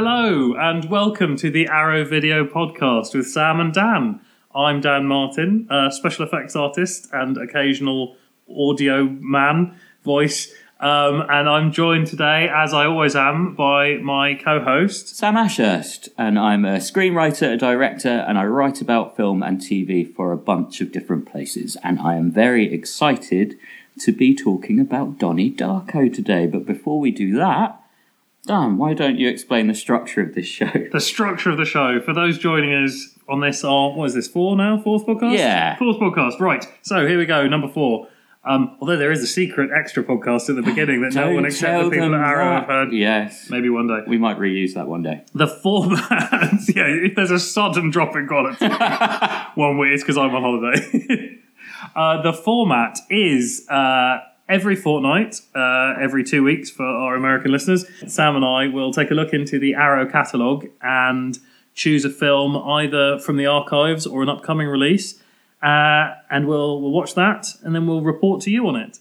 Hello and welcome to the Arrow Video Podcast with Sam and Dan. I'm Dan Martin, a special effects artist and occasional audio man voice. Um, and I'm joined today, as I always am, by my co host. Sam Ashurst, and I'm a screenwriter, a director, and I write about film and TV for a bunch of different places. And I am very excited to be talking about Donnie Darko today. But before we do that, Dan, why don't you explain the structure of this show? The structure of the show, for those joining us on this, are, what is this, four now? Fourth podcast? Yeah. Fourth podcast, right. So here we go, number four. Um, although there is a secret extra podcast at the beginning that no one except the people them at Arrow have heard. Yes. Maybe one day. We might reuse that one day. The format, yeah, if there's a sudden drop in quality, one way it's because I'm on holiday. uh, the format is uh, every fortnight, uh, every two weeks for our American listeners. Sam and I will take a look into the Arrow catalogue and choose a film either from the archives or an upcoming release, uh, and we'll we'll watch that and then we'll report to you on it.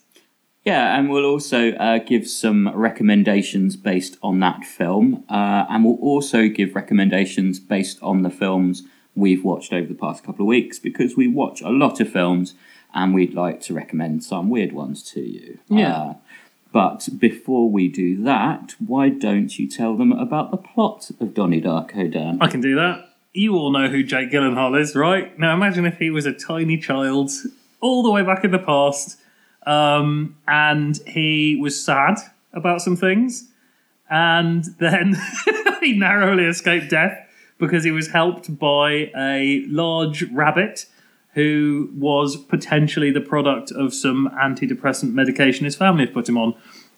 Yeah, and we'll also uh, give some recommendations based on that film, uh, and we'll also give recommendations based on the films we've watched over the past couple of weeks because we watch a lot of films and we'd like to recommend some weird ones to you. Yeah. Uh, but before we do that, why don't you tell them about the plot of Donnie Darko, Dan? I can do that. You all know who Jake Gyllenhaal is, right? Now imagine if he was a tiny child all the way back in the past um, and he was sad about some things and then he narrowly escaped death because he was helped by a large rabbit who was potentially the product of some antidepressant medication his family had put him on.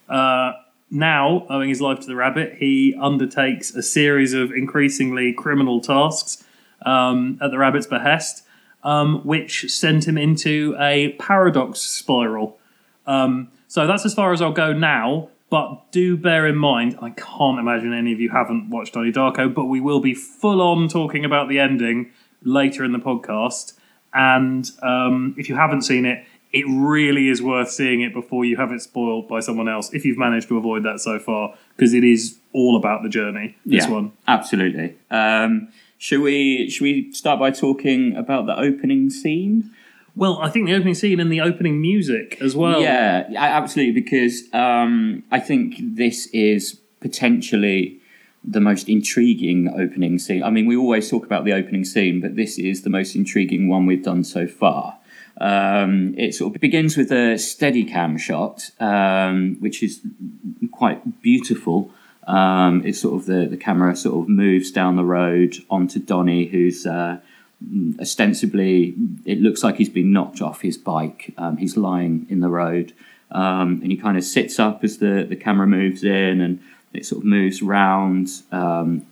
Uh, now, owing his life to the rabbit, he undertakes a series of increasingly criminal tasks um, at the rabbit's behest, um, which sent him into a paradox spiral. Um, so that's as far as I'll go now. But do bear in mind, I can't imagine any of you haven't watched Donnie Darko, but we will be full on talking about the ending later in the podcast. And um, if you haven't seen it, it really is worth seeing it before you have it spoiled by someone else, if you've managed to avoid that so far, because it is all about the journey, this Yeah. one. Absolutely. Um, should we should we start by talking about the opening scene? Well, I think the opening scene and the opening music as well. Yeah, absolutely. Because um, I think this is potentially the most intriguing opening scene. I mean, we always talk about the opening scene, but this is the most intriguing one we've done so far. Um, it sort of begins with a Steadicam shot, um, which is quite beautiful. Um, it's sort of the, the camera sort of moves down the road onto Donny, who's uh, ostensibly, it looks like he's been knocked off his bike. Um, he's lying in the road, um, and he kind of sits up as the, the camera moves in, and it sort of moves round um,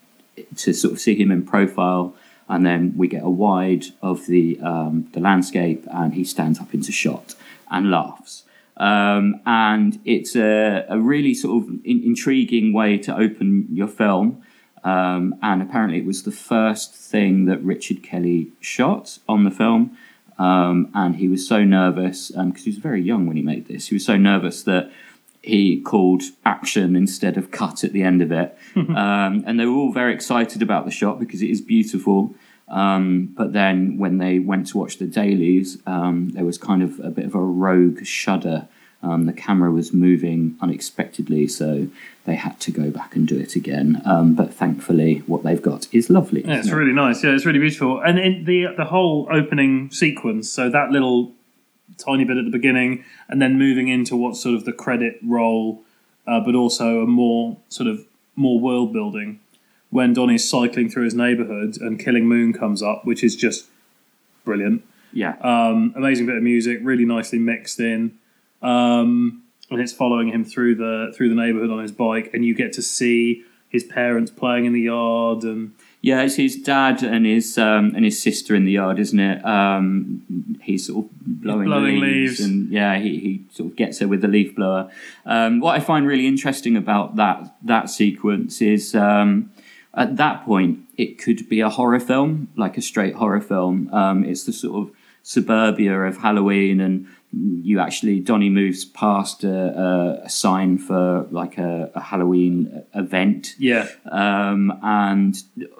to sort of see him in profile. And then we get a wide of the um, the landscape, and he stands up into shot and laughs. Um, and it's a, a really sort of in- intriguing way to open your film. Um, and apparently, it was the first thing that Richard Kelly shot on the film. Um, and he was so nervous because he was very young when he made this. He was so nervous that he called action instead of cut at the end of it. um, and they were all very excited about the shot because it is beautiful. Um, but then when they went to watch the dailies, um, there was kind of a bit of a rogue shudder. Um, the camera was moving unexpectedly, so they had to go back and do it again. Um, but thankfully, what they've got is lovely. Yeah, it's it? really nice. Yeah, it's really beautiful. And in the the whole opening sequence, so that little tiny bit at the beginning, and then moving into what's sort of the credit roll, uh, but also a more sort of more world building. When Donnie's cycling through his neighborhood and Killing Moon comes up, which is just brilliant. yeah. Um, amazing bit of music, really nicely mixed in. Um, and it's following him through the through the neighborhood on his bike, and you get to see his parents playing in the yard and Yeah, it's his dad and his um, and his sister in the yard, isn't it? Um, he's sort of blowing, blowing leaves, leaves. and yeah, he, he sort of gets her with the leaf blower. Um, what I find really interesting about that that sequence is um, at that point it could be a horror film, like a straight horror film. Um, it's the sort of suburbia of Halloween, and you actually Donnie moves past a, a, sign for like a, a Halloween event, Yeah. um, and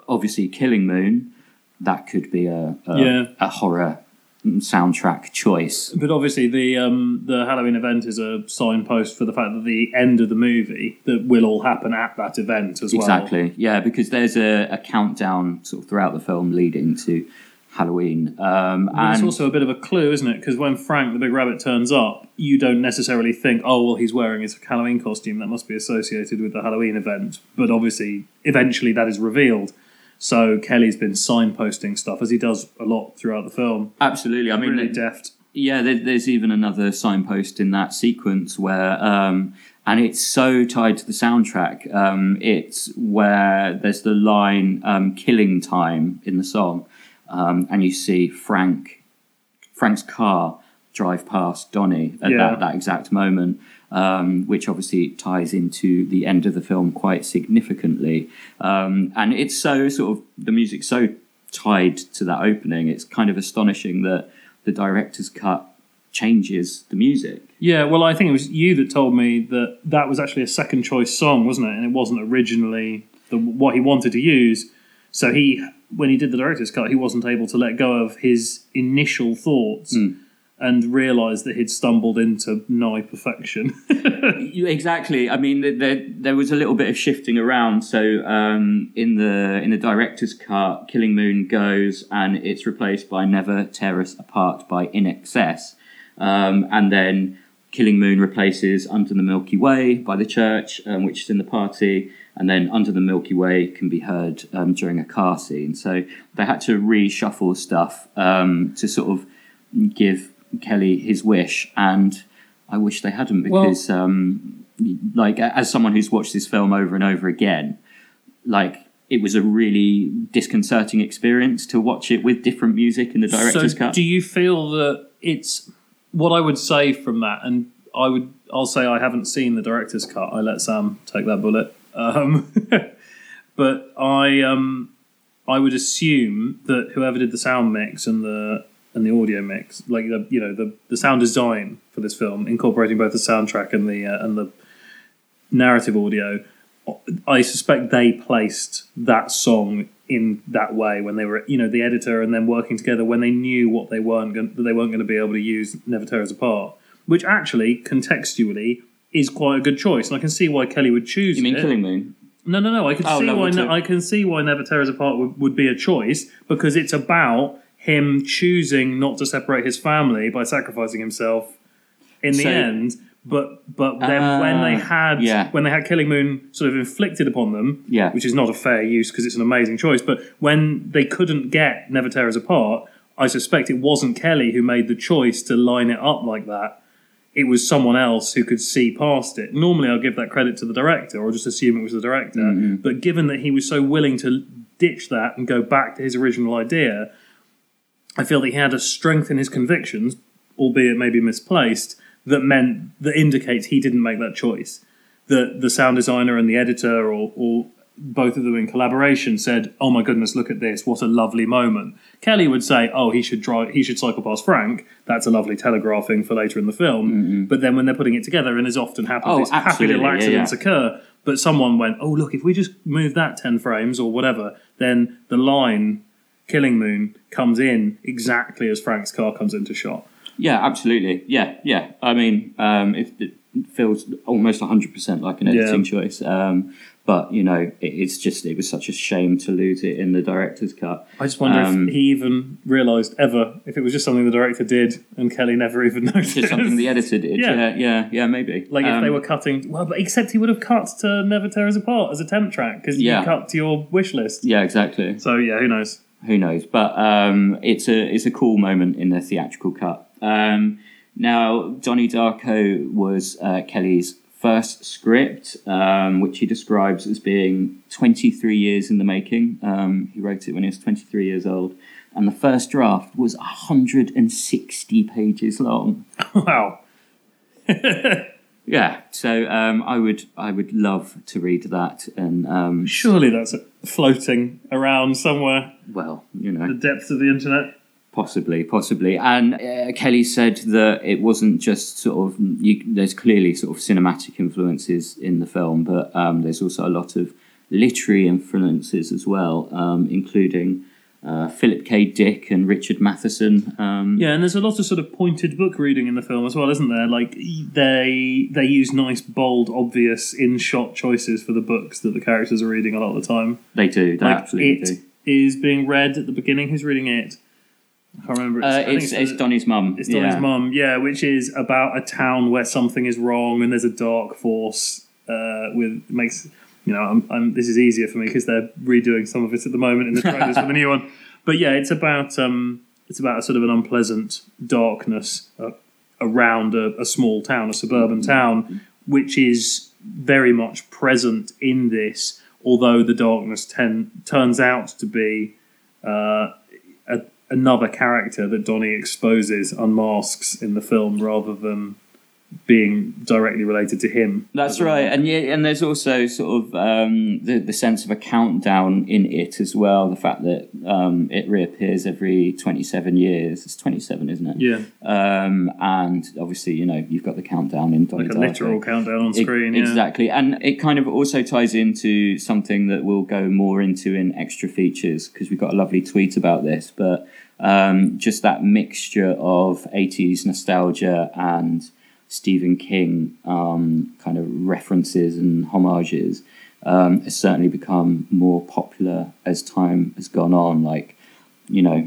obviously Killing Moon. That could be a a, Yeah. a horror soundtrack choice. But obviously, the um, the Halloween event is a signpost for the fact that the end of the movie that will all happen at that event as well. Exactly, yeah, because there's a, a countdown sort of throughout the film leading to Halloween, um, and it's also a bit of a clue, isn't it? Because when Frank the Big Rabbit turns up, you don't necessarily think, "Oh, well, he's wearing his Halloween costume. That must be associated with the Halloween event." But obviously, eventually, that is revealed. So Kelly's been signposting stuff as he does a lot throughout the film. absolutely. I mean, really deft. Yeah, there, there's even another signpost in that sequence where, um, and it's so tied to the soundtrack. Um, it's where there's the line um, "killing time" in the song, um, and you see Frank, Frank's car drive past Donnie at Yeah. that, that exact moment, um, which obviously ties into the end of the film quite significantly. Um, and it's so sort of the music's so tied to that opening. It's kind of astonishing that the director's cut changes the music. Yeah, well, I think it was you that told me that that was actually a second choice song, wasn't it? And it wasn't originally the, what he wanted to use. So he, when he did the director's cut, he wasn't able to let go of his initial thoughts and realised that he'd stumbled into nigh perfection. Exactly. I mean, there there was a little bit of shifting around. So um, in the in the director's cut, Killing Moon goes and it's replaced by Never Tear Us Apart by INXS, um, and then Killing Moon replaces Under the Milky Way by the Church, um, which is in the party, and then Under the Milky Way can be heard um, during a car scene. So they had to reshuffle stuff um, to sort of give Kelly his wish, and I wish they hadn't Well- because, um, like, as someone who's watched this film over and over again, like. It was a really disconcerting experience to watch it with different music in the director's so cut. do you feel that it's what I would say from that? And I would, I'll say I haven't seen the director's cut. I let Sam take that bullet. Um, but I, um, I would assume that whoever did the sound mix and the and the audio mix, like the you know the the sound design for this film, incorporating both the soundtrack and the uh, and the narrative audio, I suspect they placed that song in that way when they were, you know, the editor and then working together when they knew what they weren't going, that they weren't going to be able to use "Never Tear Us Apart," which actually contextually is quite a good choice, and I can see why Kelly would choose. you mean it. Killing Moon? No, no, no. I can Oh, see why. two. I can see why "Never Tear Us Apart" would, would be a choice because it's about him choosing not to separate his family by sacrificing himself in the So- end. But but then when they Ah, had yeah. when they had Killing Moon sort of inflicted upon them, Yeah. which is not a fair use because it's an amazing choice. But when they couldn't get Never Tear Us Apart, I suspect it wasn't Kelly who made the choice to line it up like that. It was someone else who could see past it. Normally, I'll give that credit to the director or just assume it was the director. Mm-hmm. But given that he was so willing to ditch that and go back to his original idea, I feel that he had a strength in his convictions, albeit maybe misplaced, that meant that indicates he didn't make that choice. That the sound designer and the editor, or, or both of them in collaboration, said, "Oh my goodness, look at this! What a lovely moment." Kelly would say, "Oh, he should drive. He should cycle past Frank. That's a lovely telegraphing for later in the film." Mm-hmm. But then when they're putting it together, and as often happens, Oh, these happy little yeah, accidents yeah. occur. But someone went, "Oh, look! If we just move that ten frames or whatever, then the line." Killing Moon comes in exactly as Frank's car comes into shot. Yeah, absolutely. Yeah, yeah. I mean, um, it, it feels almost 100% like an editing choice. Um, but, you know, it, it's just, it was such a shame to lose it in the director's cut. I just wonder Um, if he even realised ever if it was just something the director did and Kelly never even noticed. Just something the editor did. Yeah. Yeah, yeah, yeah, maybe. like if Um, they were cutting, well, but except he would have cut to Never Tear Us Apart as a temp track because Yeah. you cut to your wish list. Yeah, exactly. So yeah, who knows? who knows? But um, it's a it's a cool moment in the theatrical cut. Um, now, Donnie Darko was uh, Kelly's first script, um, which he describes as being 23 years in the making. Um, he wrote it when he was 23 years old, and the first draft was 160 pages long. wow. Yeah, so um, I would I would love to read that, and um, Surely that's floating around somewhere, well, you know, the depths of the internet. Possibly, possibly. And uh, Kelly said that it wasn't just sort of, you, there's clearly sort of cinematic influences in the film, but um, there's also a lot of literary influences as well, um, including uh, Philip K. Dick and Richard Matheson. Um, Yeah, and there's a lot of sort of pointed book reading in the film as well, isn't there? Like they they use nice, bold, obvious in shot choices for the books that the characters are reading a lot of the time. They do, they Like absolutely it do. is being read at the beginning. Who's reading it? I can't remember. Uh, I think it's, it's the- Donnie's mum. It's Donnie's yeah. mum, yeah, which is about a town where something is wrong and there's a dark force. Uh, with makes you know, I'm, I'm, this is easier for me because they're redoing some of it at the moment in the trailers for the new one. But yeah, it's about um, it's about a sort of an unpleasant darkness uh, around a, a small town, a suburban town, which is very much present in this. Although the darkness ten, turns out to be uh, another character that Donnie exposes, unmasks in the film, rather than being directly related to him. That's right, and yeah, and there's also sort of um, the the sense of a countdown in it as well. The fact that um, it reappears every 27 years. It's 27, isn't it? Yeah, Um, and obviously, you know, you've got the countdown in Donnie like a literal countdown on screen. yeah. Exactly, and it kind of also ties into something that we'll go more into in extra features because we've got a lovely tweet about this. But um, just that mixture of 80s nostalgia and Stephen King um, kind of references and homages um, has certainly become more popular as time has gone on. Like, you know,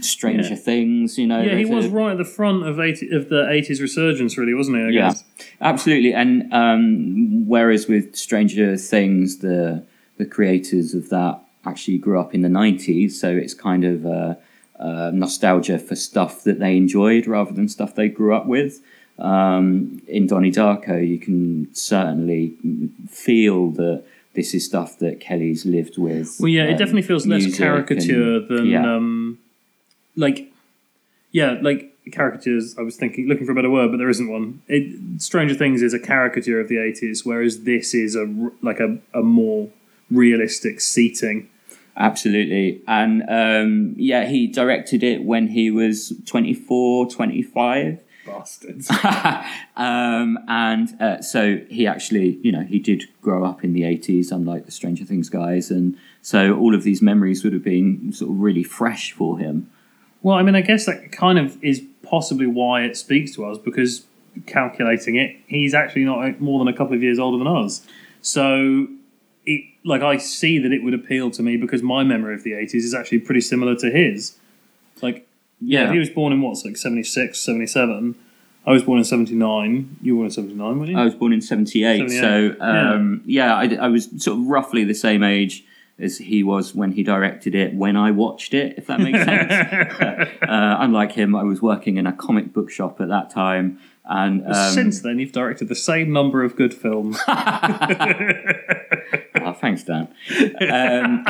Stranger Yeah. Things. You know, Yeah, he there's a- was right at the front of 80, of the eighties resurgence, really, wasn't he? I Yeah. guess. Absolutely, and um, whereas with Stranger Things, the the creators of that actually grew up in the nineties, so it's kind of uh, uh, nostalgia for stuff that they enjoyed rather than stuff they grew up with. Um, in Donnie Darko, you can certainly feel that this is stuff that Kelly's lived with. Well, yeah, it um, definitely feels less caricature and- than yeah. um, like yeah, like caricatures. I was thinking, looking for a better word, but there isn't one. It, Stranger Things is a caricature of the eighties, whereas this is a like a, a more realistic seating. Absolutely. And um, yeah, he directed it when he was 24, 25. Bastards. um, and uh, so he actually, you know, he did grow up in the 80s, unlike the Stranger Things guys. And so all of these memories would have been sort of really fresh for him. Well, I mean, I guess that kind of is possibly why it speaks to us because calculating it, he's actually not more than a couple of years older than us. So, it like I see that it would appeal to me because my memory of the eighties is actually pretty similar to his. Like, yeah, if he was born in what's like 76, 77. I was born in seventy nine. You were born in seventy nine, weren't you? I was born in 78. 78, So um, yeah, I, I was sort of roughly the same age as he was when he directed it when I watched it, if that makes sense. uh, unlike him, I was working in a comic book shop at that time. And um, Since then, you've directed the same number of good films. Oh, thanks, Dan. Um,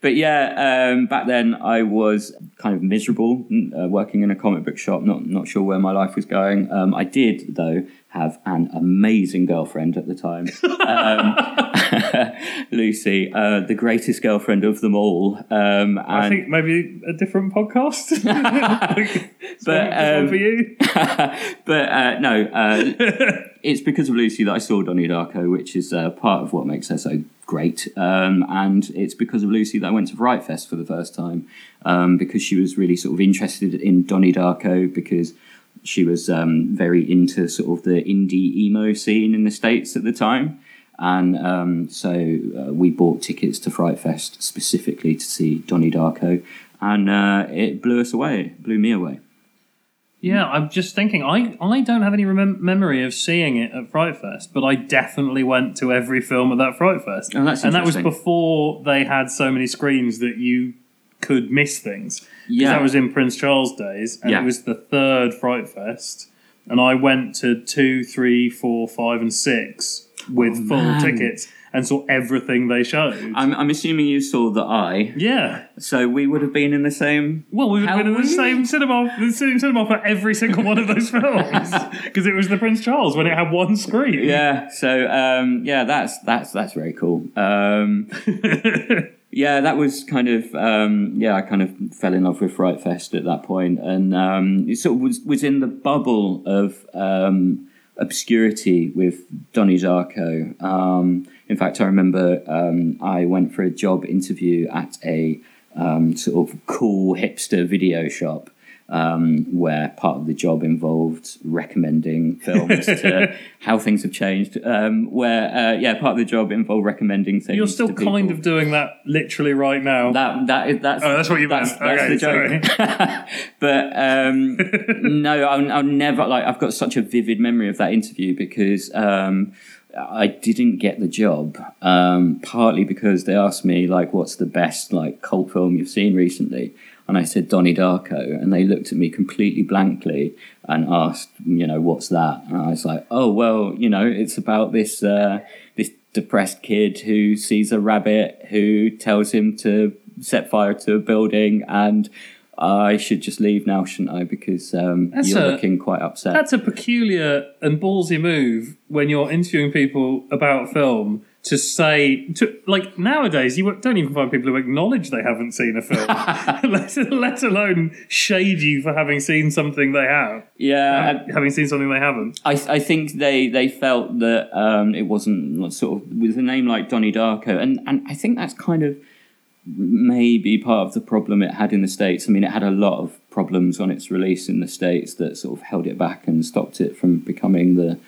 but yeah, um, back then I was kind of miserable uh, working in a comic book shop, not not sure where my life was going. Um, I did, though, have an amazing girlfriend at the time, um, Lucy, uh, the greatest girlfriend of them all. Um, and I think maybe a different podcast. But, um, for you. but uh, no, uh, it's because of Lucy that I saw Donnie Darko, which is uh, part of what makes her so great. Um, and it's because of Lucy that I went to Fright Fest for the first time um, because she was really sort of interested in Donnie Darko because she was um, very into sort of the indie emo scene in the States at the time. And um, so uh, we bought tickets to Fright Fest specifically to see Donnie Darko. And uh, it blew us away, blew me away. Yeah, I'm just thinking. I, I don't have any remem- memory of seeing it at Fright Fest, but I definitely went to every film at that Fright Fest. Oh, that's and that was interesting. before they had so many screens that you could miss things. 'Cause Yeah. that was in Prince Charles days, and Yeah. it was the third Fright Fest, and I went to two, three, four, five, and six with oh, full Oh, man. tickets and saw everything they showed. I'm, I'm assuming you saw the eye, yeah. so we would have been in the same. Well, we would have How been in the same cinema, the same cinema for every single one of those films because it was the Prince Charles when it had one screen. Yeah, so um, yeah, that's that's that's very cool. Um, yeah, that was kind of um, yeah. I kind of fell in love with Fright Fest at that point, and um, it sort of was was in the bubble of um, obscurity with Donnie Darko. Um, in fact, I remember um, I went for a job interview at a um, sort of cool hipster video shop um, where part of the job involved recommending films to how things have changed. Um, where, uh, yeah, part of the job involved recommending things. You're still kind of doing that literally right now. That that is that's Oh, that's what you that's, meant. that's Okay, the joke. but um, no, I'll, I'll never like. I've got such a vivid memory of that interview because um, I didn't get the job. Um, partly because they asked me like, "What's the best like cult film you've seen recently?" And I said Donnie Darko, and they looked at me completely blankly and asked, "You know, what's that?" And I was like, "Oh well, you know, it's about this uh, this depressed kid who sees a rabbit who tells him to set fire to a building and." I should just leave now, shouldn't I? Because um, you're a- looking quite upset. That's a peculiar and ballsy move when you're interviewing people about film to say to like nowadays you don't even find people who acknowledge they haven't seen a film, let, let alone shade you for having seen something they have, yeah, having seen something they haven't. I, I think they, they felt that um, it wasn't sort of with a name like Donnie Darko, and, and I think that's kind of maybe part of the problem it had in the states. I mean, it had a lot of problems on its release in the states that sort of held it back and stopped it from becoming the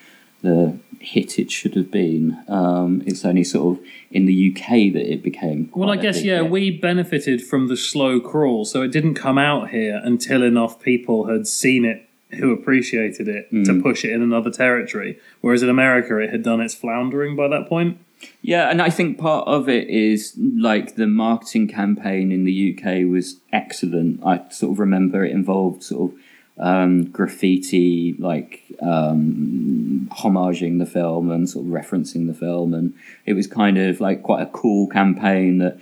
the hit it should have been. Um, it's only sort of in the UK that it became. Well, I guess yeah, hit. we benefited from the slow crawl, so it didn't come out here until enough people had seen it who appreciated it to push it in another territory. Whereas in America, it had done its floundering by that point. Yeah, and I think part of it is like the marketing campaign in the UK was excellent. I sort of remember it involved sort of um, graffiti, like um, homaging the film and sort of referencing the film, and it was kind of like quite a cool campaign that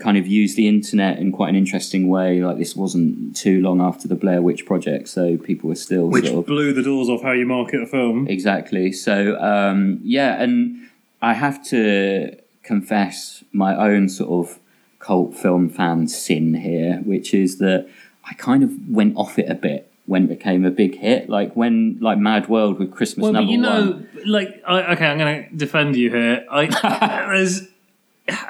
kind of used the internet in quite an interesting way. Like this wasn't too long after the Blair Witch Project, so people were still Which sort of blew the doors off how you market a film. Exactly. So um, yeah, and I have to confess my own sort of cult film fan sin here, which is that I kind of went off it a bit when it became a big hit. Like when like Mad World with Christmas Well, number you know, one. like, I, okay, I'm going to defend you here. I, there's,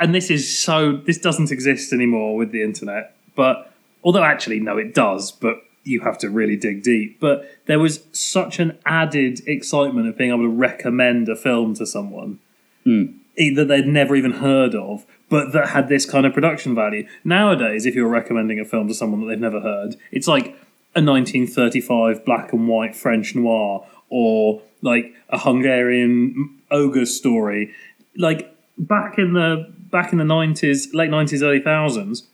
and this is so, this doesn't exist anymore with the internet, but although actually, no, it does, but you have to really dig deep. But there was such an added excitement of being able to recommend a film to someone, Mm. either they'd never even heard of, but that had this kind of production value. Nowadays, if you're recommending a film to someone that they've never heard, it's like a 1935 black and white French noir or like a Hungarian ogre story. Like back in the back in the 90s, late 90s, early thousands,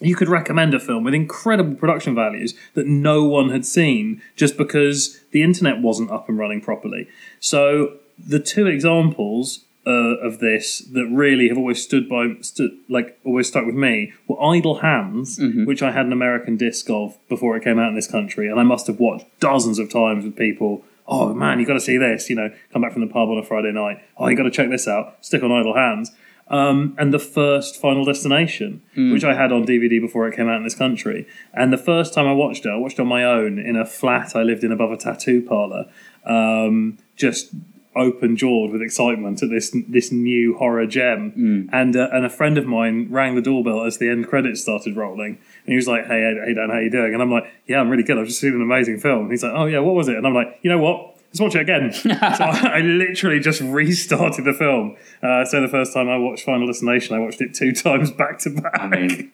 you could recommend a film with incredible production values that no one had seen just because the internet wasn't up and running properly. So the two examples uh, of this that really have always stood by, stood like always stuck with me were Idle Hands, which I had an American disc of before it came out in this country, and I must have watched dozens of times with people. Oh man, you got to see this! You know, come back from the pub on a Friday night. Oh, you got to check this out. Stick on Idle Hands um, and the first Final Destination, which I had on DVD before it came out in this country. And the first time I watched it, I watched it on my own in a flat I lived in above a tattoo parlor, um, just open jawed with excitement at this this new horror gem. And uh, and a friend of mine rang the doorbell as the end credits started rolling, and he was like, "Hey, hey, hey Dan, how you doing?" And I'm like, "Yeah, I'm really good. I've just seen an amazing film." And he's like, "Oh yeah, what was it?" And I'm like, "You know what?" Let's watch it again. so I, I literally just restarted the film. Uh, so the first time I watched Final Destination, I watched it two times back to back. I mean,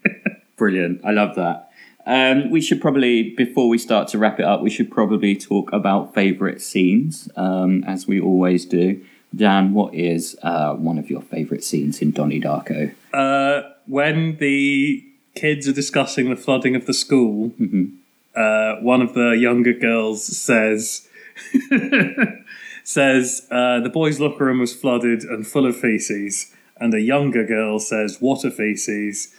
brilliant. I love that. Um, we should probably, before we start to wrap it up, we should probably talk about favourite scenes, um, as we always do. Dan, what is uh, one of your favourite scenes in Donnie Darko? Uh, when the kids are discussing the flooding of the school, uh, one of the younger girls says, says uh, the boys' locker room was flooded and full of feces, and a younger girl says, "What are feces?"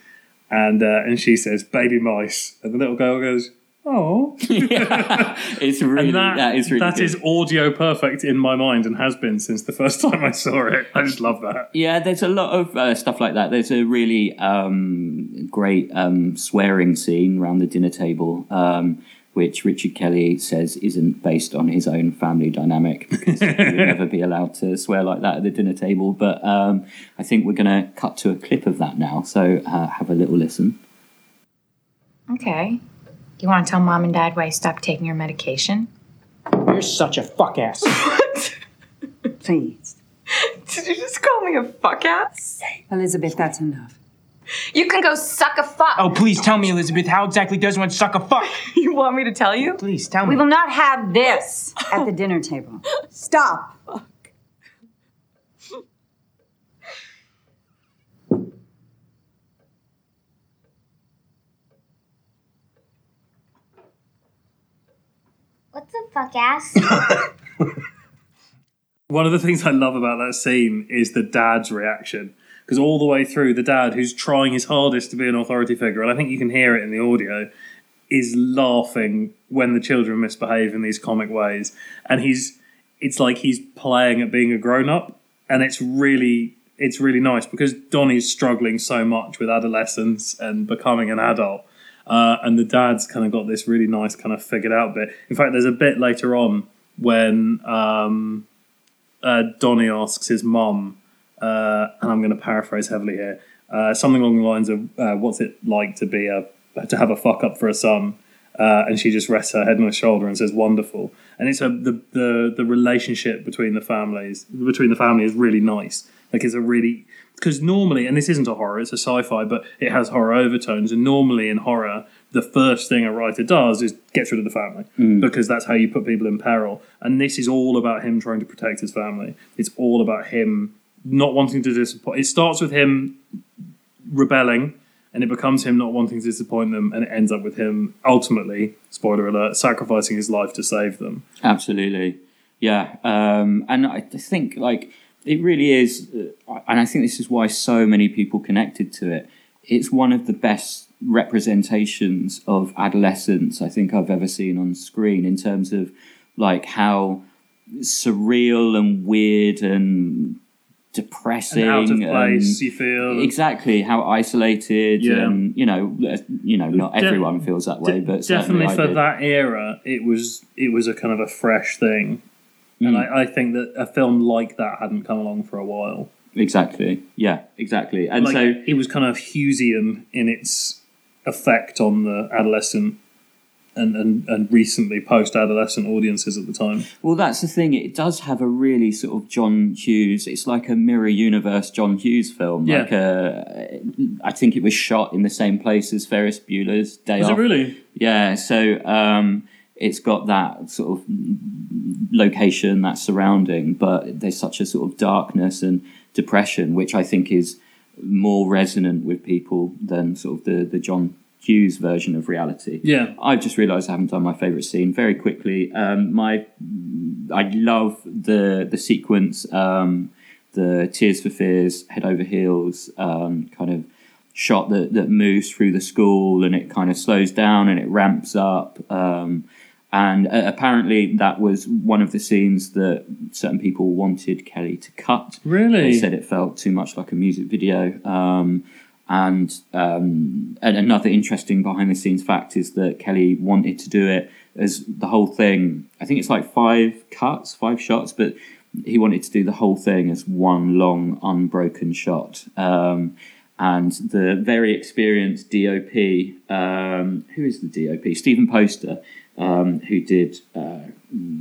And uh, and she says, "Baby mice," and the little girl goes, Oh, it's really and that, that is really that is audio perfect in my mind and has been since the first time I saw it. I just love that. Yeah, there's a lot of uh, stuff like that. There's a really um, great um, swearing scene around the dinner table, um, which Richard Kelly says isn't based on his own family dynamic because he would never be allowed to swear like that at the dinner table. But um, I think we're going to cut to a clip of that now. So uh, have a little listen. Okay. You want to tell mom and dad why you stopped taking your medication? You're such a fuck ass. Please. Did you just call me a fuck ass? Elizabeth, that's enough. You can go suck a fuck. Oh, please tell me, Elizabeth, how exactly does one suck a fuck? You want me to tell you? Please tell me. We will not have this at the dinner table. Stop. What's a fuck ass? One of the things I love about that scene is the dad's reaction. Because all the way through, the dad, who's trying his hardest to be an authority figure, and I think you can hear it in the audio, is laughing when the children misbehave in these comic ways. And he's, it's like he's playing at being a grown up, and it's really, it's really nice because Donnie's struggling so much with adolescence and becoming an adult. Uh, and the dad's kind of got this really nice kind of figured out bit. In fact, there's a bit later on when um, uh, Donnie asks his mum, uh, and I'm going to paraphrase heavily here, uh, something along the lines of, uh, "What's it like to be a to have a fuck up for a son?" Uh, and she just rests her head on his shoulder and says, "Wonderful." And it's a the the the relationship between the families between the family is really nice. Like it's a really because normally, and this isn't a horror, it's a sci-fi, but it has horror overtones. And normally in horror, the first thing a writer does is gets rid of the family because that's how you put people in peril. And this is all about him trying to protect his family. It's all about him not wanting to disappoint. It starts with him rebelling, and it becomes him not wanting to disappoint them, and it ends up with him ultimately, spoiler alert, sacrificing his life to save them. Absolutely, yeah. Um, and I think like it really is, uh, and I think this is why so many people connected to it. It's one of the best representations of adolescence I think I've ever seen on screen in terms of like how surreal and weird and depressing And out of place, you feel. exactly how isolated Yeah. and you know uh, you know not De- everyone feels that way De- but definitely for that era, it was it was a kind of a fresh thing, Mm. and I, I think that a film like that hadn't come along for a while. exactly yeah exactly and Like so it was kind of Hughesian in its effect on the adolescent and and, and recently post-adolescent audiences at the time. Well, that's the thing. It does have a really sort of John Hughes. It's like a mirror universe John Hughes film. Yeah. Like a, I think it was shot in the same place as Ferris Bueller's Day Was Off. it really? Yeah. So um, it's got that sort of location, that surrounding, but there's such a sort of darkness and depression, which I think is more resonant with people than sort of the the John Hughes version of reality. Yeah. I've just realised I haven't done my favourite scene very quickly. Um, my, I love the the sequence, um, the Tears for Fears, head over heels, um, kind of shot that that moves through the school and it kind of slows down and it ramps up. Um, and uh, apparently that was one of the scenes that certain people wanted Kelly to cut. Really? They said it felt too much like a music video. And, um, and another interesting behind the scenes fact is that Kelly wanted to do it as the whole thing. I think it's like five cuts, five shots, but he wanted to do the whole thing as one long unbroken shot. Um, and the very experienced DOP, um, who is the DOP? Steven Poster, um, who did uh,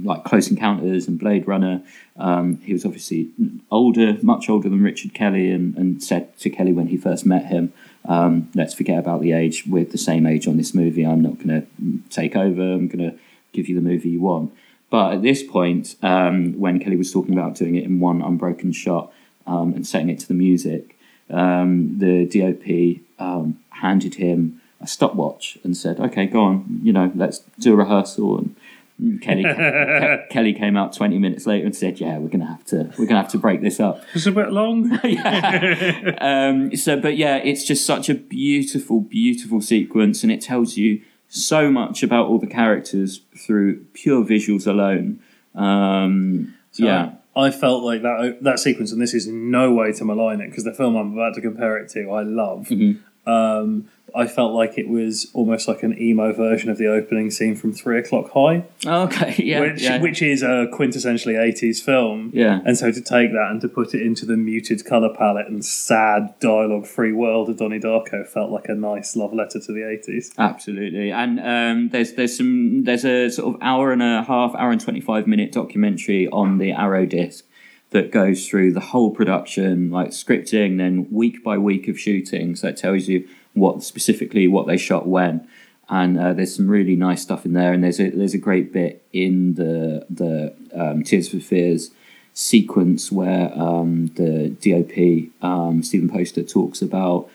like Close Encounters and Blade Runner. Um, he was obviously older, much older than Richard Kelly, and, and said to Kelly when he first met him, um, "Let's forget about the age. We're the same age on this movie. I'm not going to take over. I'm going to give you the movie you want." But at this point, um, when Kelly was talking about doing it in one unbroken shot um, and setting it to the music, um, the DOP um, handed him a stopwatch and said, "Okay, go on. You know, let's do a rehearsal." And Kelly Ke- Kelly came out twenty minutes later and said, "Yeah, we're gonna have to we're gonna have to break this up." It's a bit long. Um, so, but yeah, it's just such a beautiful, beautiful sequence, and it tells you so much about all the characters through pure visuals alone. Um, yeah, I felt like that that sequence, and this is no way to malign it because the film I'm about to compare it to, I love. Mm-hmm. Um, I felt like it was almost like an emo version of the opening scene from Three O'clock High, okay, yeah, which yeah. which is a quintessentially eighties film. Yeah. and so to take that and to put it into the muted color palette and sad dialogue free world of Donnie Darko felt like a nice love letter to the eighties. Absolutely, and um, there's there's some there's a sort of hour and a half, hour and twenty five minute documentary on the Arrow disc that goes through the whole production, like scripting, then week by week of shooting. So it tells you what specifically what they shot when, and uh, there's some really nice stuff in there. And there's a there's a great bit in the the um, Tears for Fears sequence where um, the DOP um, Steven Poster talks about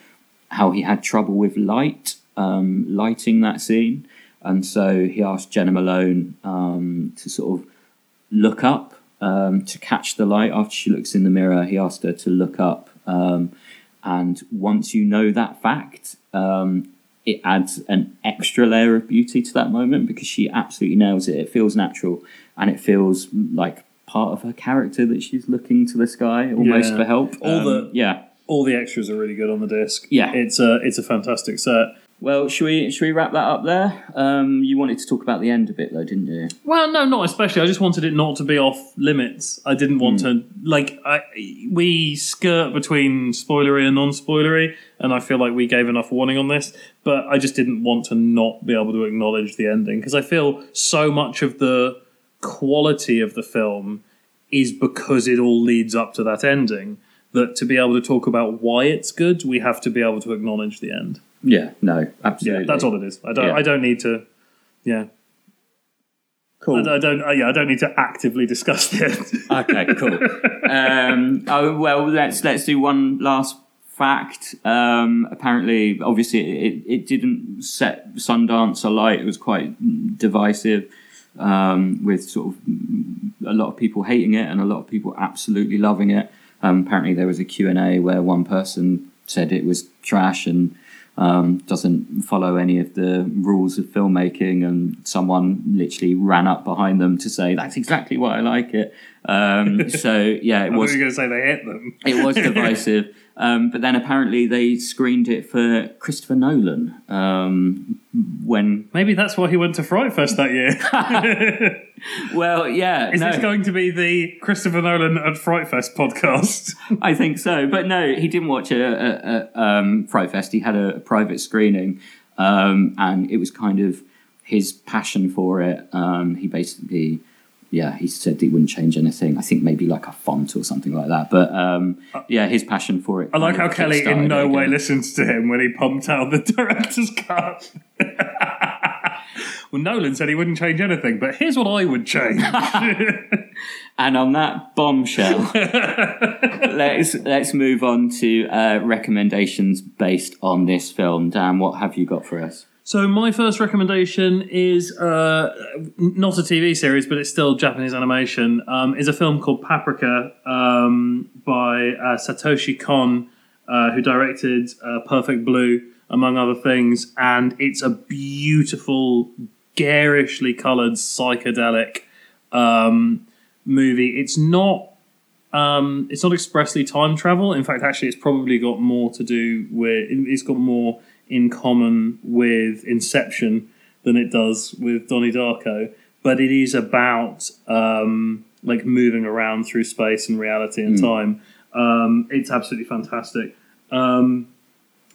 how he had trouble with light, um, lighting that scene, and so he asked Jena Malone um, to sort of look up um, to catch the light after she looks in the mirror. He asked her to look up, um, and once you know that fact, um, it adds an extra layer of beauty to that moment because she absolutely nails it. It feels natural, and it feels like part of her character that she's looking to this guy almost Yeah. for help. All Um, the- yeah. All the extras are really good on the disc. Yeah. it's a it's a fantastic set. Well, should we should we wrap that up there? Um, you wanted to talk about the end a bit, though, didn't you? Well, no, not especially. I just wanted it not to be off limits. I didn't want to like. I, we skirt between spoilery and non-spoilery, and I feel like we gave enough warning on this. But I just didn't want to not be able to acknowledge the ending because I feel so much of the quality of the film is because it all leads up to that ending. That to be able to talk about why it's good, we have to be able to acknowledge the end. Yeah, no, absolutely. Yeah, that's all it is. I don't. Yeah. I don't need to. Yeah. Cool. I, I don't. Uh, yeah, I don't need to actively discuss it. okay, cool. um, oh well, let's let's do one last fact. Um, apparently, obviously, it, it didn't set Sundance alight. It was quite divisive, um, with sort of a lot of people hating it and a lot of people absolutely loving it. Um, apparently, there was a Q and A where one person said it was trash and um, doesn't follow any of the rules of filmmaking, and someone literally ran up behind them to say that's exactly why I like it. Um, so yeah, it I was was going to say they hit them. it was divisive. Um, but then apparently they screened it for Christopher Nolan um, when Maybe that's why he went to Fright Fest that year. well yeah Is no, this going to be the Christopher Nolan at Fright Fest podcast? I think so but no he didn't watch a, a, a um, Fright Fest. He had a, private screening um, and it was kind of his passion for it. Um, he basically yeah he said he wouldn't change anything. I think maybe like a font or something like that but um, yeah his passion for it I like how Kelly in no way listens to him when he pumped out the director's cut. well, Nolan said he wouldn't change anything, but here's what I would change. And on that bombshell, let's let's move on to uh, recommendations based on this film. Dan, what have you got for us? So my first recommendation is uh, not a TV series, but it's still Japanese animation. Um, is a film called Paprika um, by uh, Satoshi Kon, uh, who directed uh, Perfect Blue, among other things, and it's a beautiful, garishly coloured psychedelic um, movie. It's not um, it's not expressly time travel. In fact, actually, it's probably got more to do with. It's got more in common with Inception than it does with Donnie Darko. But it is about um, like moving around through space and reality and time. Um, it's absolutely fantastic. Um,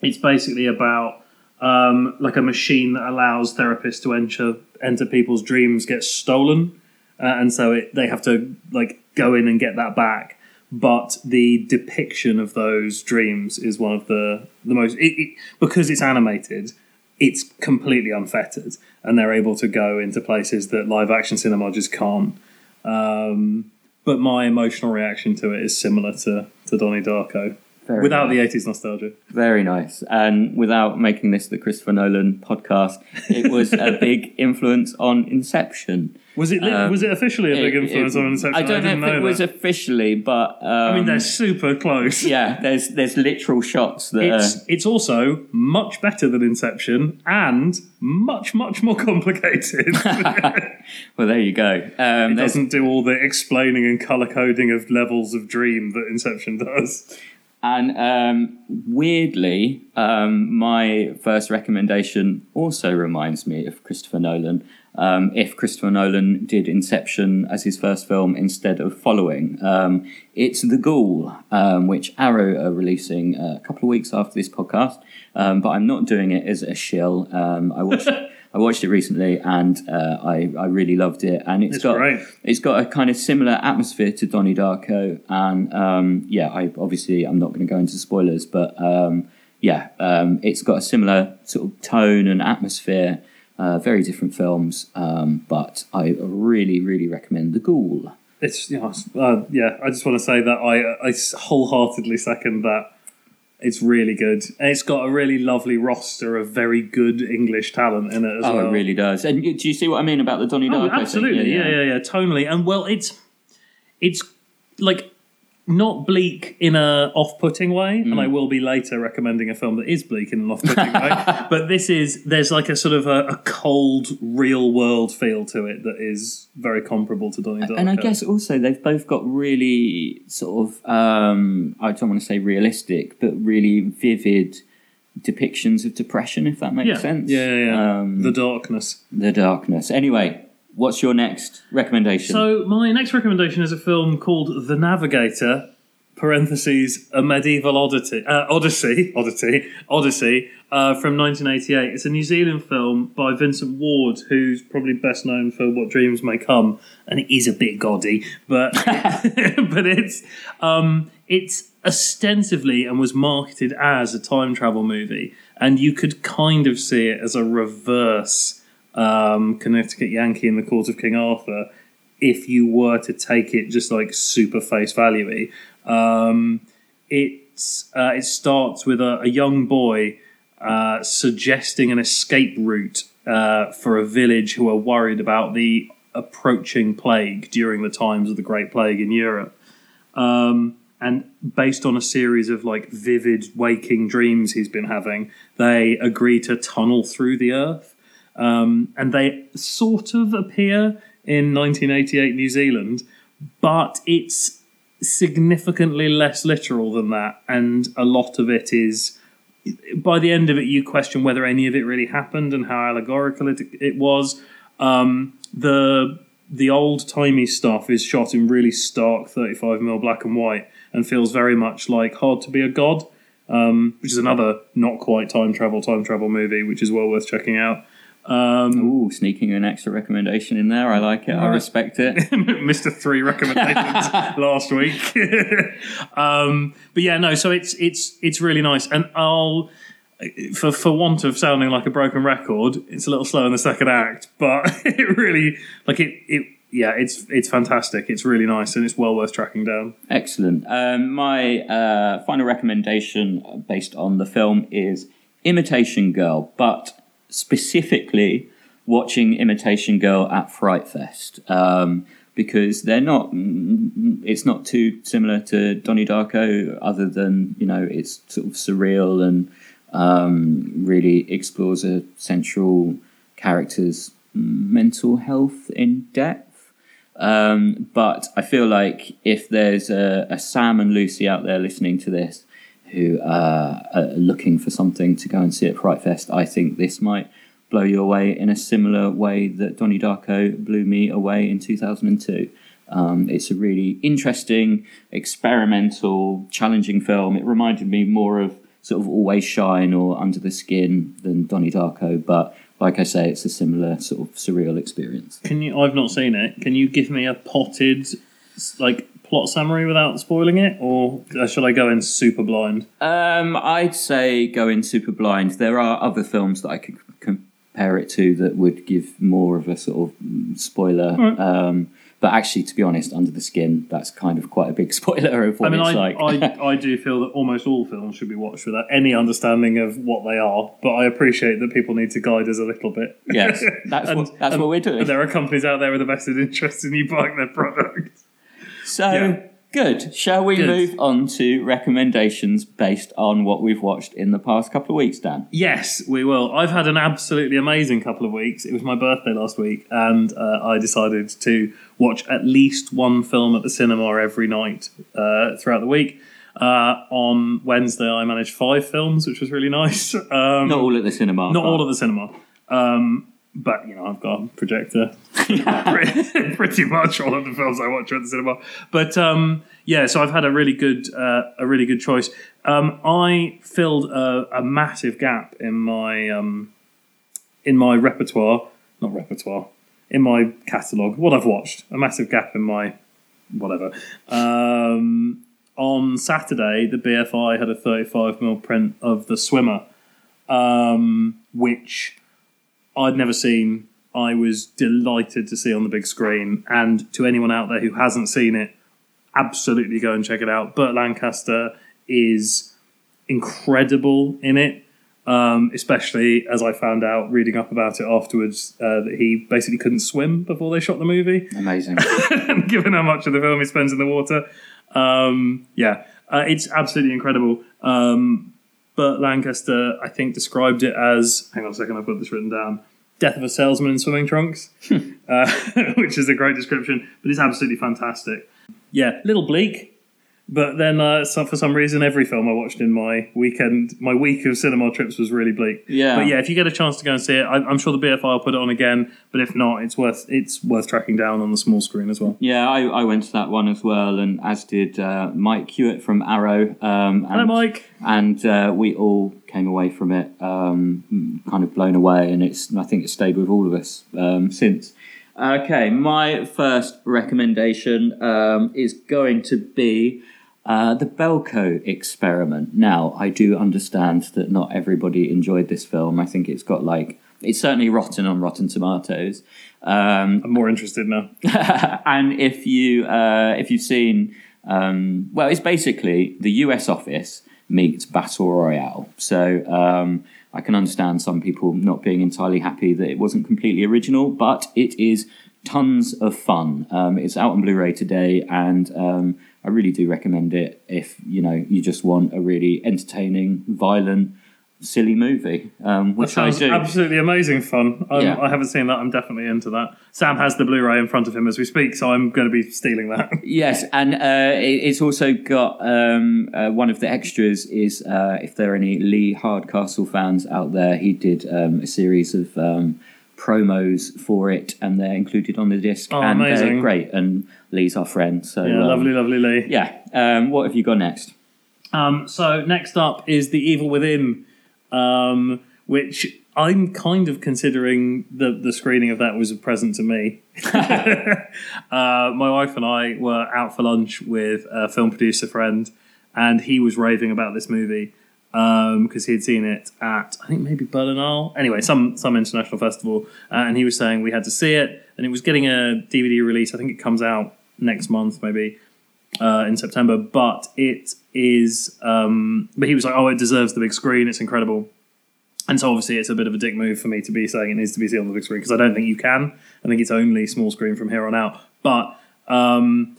it's basically about um, like a machine that allows therapists to enter enter people's dreams gets stolen, uh, and so it, they have to like go in and get that back. But the depiction of those dreams is one of the the most it, it, because it's animated. It's completely unfettered, and they're able to go into places that live action cinema just can't. Um, but my emotional reaction to it is similar to, to Donnie Darko, Very without nice. the 80s nostalgia. Very nice. And without making this the Christopher Nolan podcast, it was a big influence on Inception. Was it Um, was it officially a big It- influence it- on Inception? I don't didn't know if it know was officially, but um, I mean, they're super close. yeah, there's there's literal shots that are, It's it's also much better than Inception and much much more complicated. well, there you go. Um, it doesn't do all the explaining and color coding of levels of dream that Inception does. And um, weirdly, um, my first recommendation also reminds me of Christopher Nolan. Um, if Christopher Nolan did Inception as his first film instead of following, um, it's The Ghoul, um, which Arrow are releasing a couple of weeks after this podcast. Um, but I'm not doing it as a shill. I watched. I watched it recently and uh, I, I really loved it. And it's It's got great. it's got a kind of similar atmosphere to Donnie Darko, and um, yeah, I obviously I'm not going to go into spoilers, but um, yeah, um, it's got a similar sort of tone and atmosphere. Uh, very different films, um, but I really, really recommend The Ghoul. It's you know, uh, yeah. I just want to say that I I wholeheartedly second that. It's really good. And it's got a really lovely roster of very good English talent in it as Oh, well. it really does. And do you see what I mean about the Donnie Oh, Darko? thing? absolutely. Yeah, yeah, yeah, Totally. And well, it's it's like not bleak in a off-putting way, and Mm. I will be later recommending a film that is bleak in an off-putting way. But this is there's like a sort of a, a cold, real-world feel to it that is very comparable to Donnie Darko. And I guess also they've both got really sort of um, I don't want to say realistic, but really vivid depictions of depression, if that makes yeah, sense. yeah, yeah, yeah. Um, the darkness. The darkness. Anyway, what's your next recommendation? So my next recommendation is a film called The Navigator. Parentheses a medieval oddity, uh, Odyssey, Odyssey, Odyssey uh, from 1988. It's a New Zealand film by Vincent Ward, who's probably best known for What Dreams May Come, and it is a bit gaudy, but but it's um, it's ostensibly and was marketed as a time travel movie, and you could kind of see it as a reverse um, Connecticut Yankee in the Court of King Arthur if you were to take it just like super face value um, it's uh, it starts with a, a young boy uh, suggesting an escape route uh, for a village who are worried about the approaching plague during the times of the Great Plague in Europe. Um, and based on a series of like vivid waking dreams he's been having, they agree to tunnel through the earth. Um, and they sort of appear in 1988 New Zealand, but it's significantly less literal than that. And a lot of it is, by the end of it, you question whether any of it really happened and how allegorical it, it was. Um, the the old timey stuff is shot in really stark 35 mm black and white and feels very much like Hard to Be a God, um, which is another not quite time travel time travel movie, which is well worth checking out. Um, Ooh, sneaking an extra recommendation in there. I like it. I respect it. Missed a three recommendations last week. um, but yeah, no. So it's it's it's really nice, and I'll for for want of sounding like a broken record, it's a little slow in the second act, but it really like it it yeah, it's it's fantastic. It's really nice, and it's well worth tracking down. Excellent. Um, my uh, final recommendation based on the film is Imitation Girl, but specifically watching Imitation Girl at Fright Fest. Um, because they're not, it's not too similar to Donnie Darko, other than you know it's sort of surreal and um, really explores a central character's mental health in depth. Um, but I feel like if there's a, a Sam and Lucy out there listening to this who are looking for something to go and see at Fright Fest, I think this might blow you away in a similar way that Donnie Darko blew me away in 2002. Um, it's a really interesting, experimental, challenging film. It reminded me more of sort of Always Shine or Under the Skin than Donnie Darko, but like I say, it's a similar sort of surreal experience. Can you? I've not seen it. Can you give me a potted like plot summary without spoiling it, or should I go in super blind? Um, I'd say go in super blind. There are other films that I could compare it to that would give more of a sort of spoiler. Alright. Um, but actually, to be honest, Under the Skin, that's kind of quite a big spoiler of what I mean, it's I, like. I, I do feel that almost all films should be watched without any understanding of what they are, but I appreciate that people need to guide us a little bit. yes, that's And- what that's and- what we're doing. There are companies out there with a vested interest in you buying their product. So Yeah. good. Shall we Good. move on to recommendations based on what we've watched in the past couple of weeks, Dan? Yes, we will. I've had an absolutely amazing couple of weeks. It was my birthday last week, and uh, I decided to watch at least one film at the cinema every night uh, throughout the week. Uh, on Wednesday, I managed five films, which was really nice. Um, Not all at the cinema. not but- all at the cinema. Um, but you know, I've got a projector. pretty, much all of the films I watch at the cinema. But um, yeah, so I've had a really good, uh, a really good choice. Um, I filled a, a massive gap in my um, in my repertoire, not repertoire, in my catalogue. What I've watched, a massive gap in my whatever. Um, on Saturday, the BFI had a 35mm print of The Swimmer, um, which I'd never seen. I was delighted to see on the big screen. And to anyone out there who hasn't seen it, absolutely go and check it out. Burt Lancaster is incredible in it. Um, especially as I found out reading up about it afterwards uh, that he basically couldn't swim before they shot the movie Amazing. given how much of the film he spends in the water. Um, yeah, uh, it's absolutely incredible. Um, Burt Lancaster, I think, described it as hang on a second, I've got this written down Death of a Salesman in Swimming Trunks, uh, which is a great description, but it's absolutely fantastic. Yeah, little bleak. But then, uh, so for some reason, every film I watched in my weekend, my week of cinema trips was really bleak. Yeah. But yeah, if you get a chance to go and see it, I, I'm sure the BFI will put it on again. But if not, it's worth it's worth tracking down on the small screen as well. Yeah, I, I went to that one as well, and as did uh, Mike Hewitt from Arrow. Um, and, Hello, Mike. And uh, we all came away from it um, kind of blown away, and it's I think it's stayed with all of us um, since. Okay, my first recommendation um, is going to be uh, the Belko experiment. Now, I do understand that not everybody enjoyed this film. I think it's got like it's certainly rotten on Rotten Tomatoes. Um, I'm more interested now. and if you uh, if you've seen, um, well, it's basically the US office meets Battle Royale. So um, I can understand some people not being entirely happy that it wasn't completely original, but it is tons of fun. Um, it's out on Blu-ray today, and um, I really do recommend it if you know you just want a really entertaining, violent, silly movie, um, which I do. absolutely amazing fun. I'm, Yeah. I haven't seen that. I'm definitely into that. Sam has the Blu-ray in front of him as we speak, so I'm going to be stealing that. Yes, and uh, it's also got um, uh, one of the extras is uh, if there are any Lee Hardcastle fans out there, he did um, a series of um, promos for it, and they're included on the disc, Oh, and they're amazing. great. And Lee's our friend, so yeah, um, lovely, lovely Lee. Yeah, um, what have you got next? Um, so next up is The Evil Within, um, which I'm kind of considering the, the screening of that was a present to me. uh, my wife and I were out for lunch with a film producer friend, and he was raving about this movie because he had seen it at I think maybe Berlinale. Anyway, some some international festival, uh, and he was saying we had to see it, and it was getting a DVD release. I think it comes out next month, maybe uh, in September, but it is. Um, but he was like, "Oh, it deserves the big screen. It's incredible." And so obviously it's a bit of a dick move for me to be saying it needs to be seen on the big screen because I don't think you can. I think it's only small screen from here on out. But um,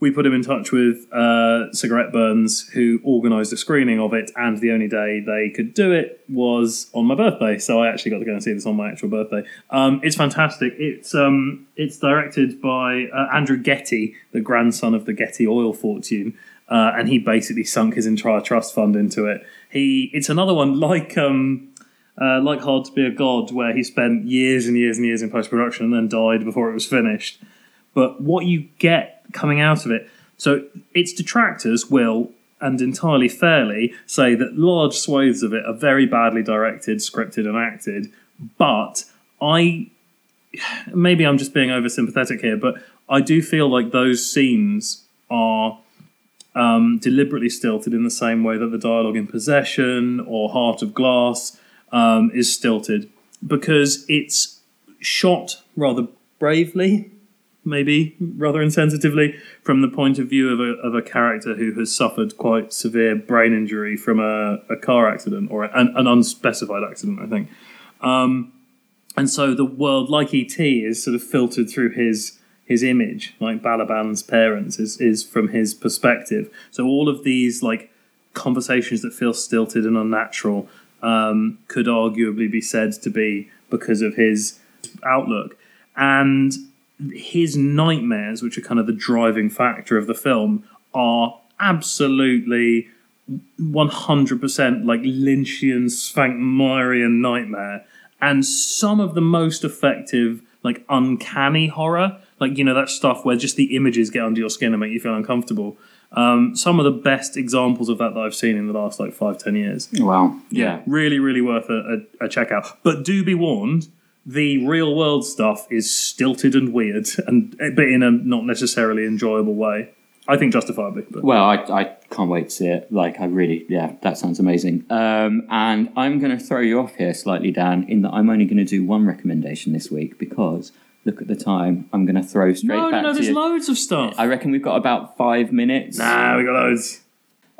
we put him in touch with uh, Cigarette Burns, who organised a screening of it, and the only day they could do it was on my birthday. So I actually got to go and see this on my actual birthday. Um, it's fantastic. It's um, it's directed by uh, Andrew Getty, the grandson of the Getty oil fortune. Uh, and he basically sunk his entire trust fund into it. He, it's another one like um, uh, like Hard to Be a God, where he spent years and years and years in post production and then died before it was finished. But what you get coming out of it, so its detractors will, and entirely fairly, say that large swathes of it are very badly directed, scripted, and acted. But I, maybe I'm just being oversympathetic here, but I do feel like those scenes are um, deliberately stilted in the same way that the dialogue in Possession or Heart of Glass um, is stilted because it's shot rather bravely. Maybe rather insensitively, from the point of view of a, of a character who has suffered quite severe brain injury from a, a car accident or an, an unspecified accident, I think. Um, and so the world, like ET, is sort of filtered through his his image, like Balaban's parents, is is from his perspective. So all of these like conversations that feel stilted and unnatural um, could arguably be said to be because of his outlook and his nightmares, which are kind of the driving factor of the film, are absolutely 100% like Lynchian, Svankmajerian nightmare, and some of the most effective, like uncanny horror, like you know that stuff where just the images get under your skin and make you feel uncomfortable. Um, some of the best examples of that that I've seen in the last like five ten years. Wow. Yeah. Really, really worth a, a, a check out. But do be warned, the real world stuff is stilted and weird, and but in a not necessarily enjoyable way. I think justifiably. But. Well, I, I can't wait to see it. Like, I really, yeah, that sounds amazing. Um, and I'm going to throw you off here slightly, Dan, in that I'm only going to do one recommendation this week because look at the time. I'm going to throw straight no, back no, no. There's you. loads of stuff. I reckon we've got about five minutes. nah, we got loads.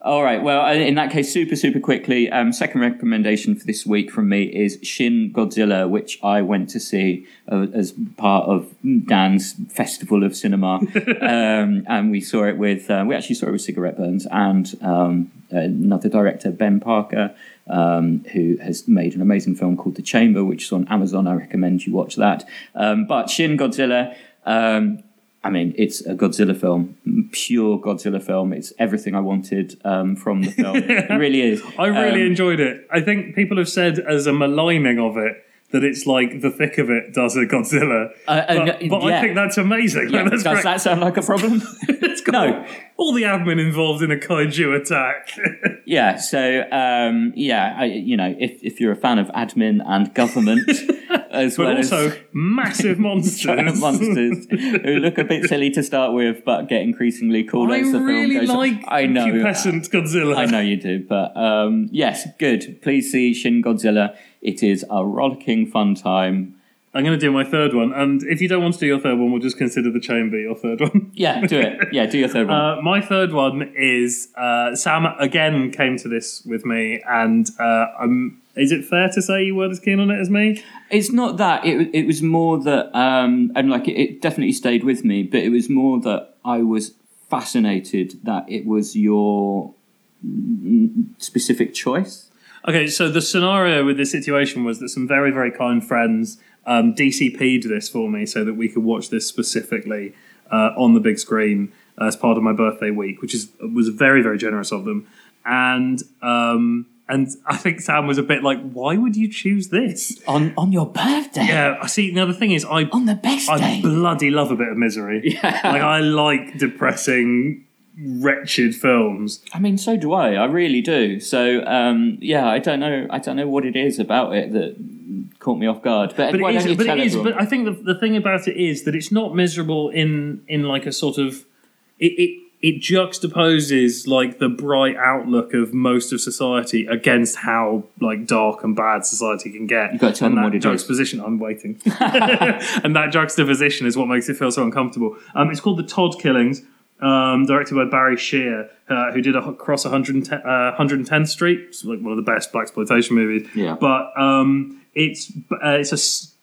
All right. Well, uh, in that case, super, super quickly. Um, second recommendation for this week from me is Shin Godzilla, which I went to see uh, as part of Dan's Festival of Cinema, um, and we saw it with. Uh, we actually saw it with Cigarette Burns and um, another director, Ben Parker, um, who has made an amazing film called The Chamber, which is on Amazon. I recommend you watch that. Um, but Shin Godzilla. Um, I mean, it's a Godzilla film, pure Godzilla film. It's everything I wanted um, from the film. it really is. I really Um, enjoyed it. I think people have said as a maligning of it that it's like the thick of it does a Godzilla. Uh, but uh, but I yeah. think that's amazing. Yeah, that's does great. that sound like a problem? It's got No. all the admin involved in a kaiju attack. yeah. So um, yeah, I, you know, if if you're a fan of admin and government, as but well also as massive monsters. monsters who look a bit silly to start with, but get increasingly cool I as the really film goes. on. like I know. pubescent Godzilla. I know you do, but um, yes, good. Please see Shin Godzilla. It is a rollicking fun time. I'm going to do my third one, and if you don't want to do your third one, we'll just consider the chamber your third one. Yeah, do it. Yeah, do your third one. Uh, my third one is uh, Sam again came to this with me, and uh, I'm. Is it fair to say you weren't as keen on it as me? It's not that. It it was more that, um, and like it, it definitely stayed with me. But it was more that I was fascinated that it was your mm, specific choice. Okay, so the scenario with this situation was that some very, very kind friends um, DCP'd this for me so that we could watch this specifically uh, on the big screen as part of my birthday week, which is was very, very generous of them. And um, and I think Sam was a bit like, "Why would you choose this?" On on your birthday. Yeah, I see. Now the thing is, I On the best I day. bloody love a bit of misery. Yeah. Like I like depressing, wretched films. I mean, so do I. I really do. So, um, yeah, I don't know. I don't know what it is about it that caught me off guard. But, but it is, but, it is but I think the, the thing about it is that it's not miserable in in like a sort of it, it it juxtaposes like the bright outlook of most of society against how like dark and bad society can get. You've got to tell and them that what it is. juxtaposition. I'm waiting, and that juxtaposition is what makes it feel so uncomfortable. Um, it's called the Todd Killings. Um, directed by Barry Shear, uh, who did a, across 110, uh, 110th Street, it's like one of the best blaxploitation movies. Yeah. But um, it's uh, it's a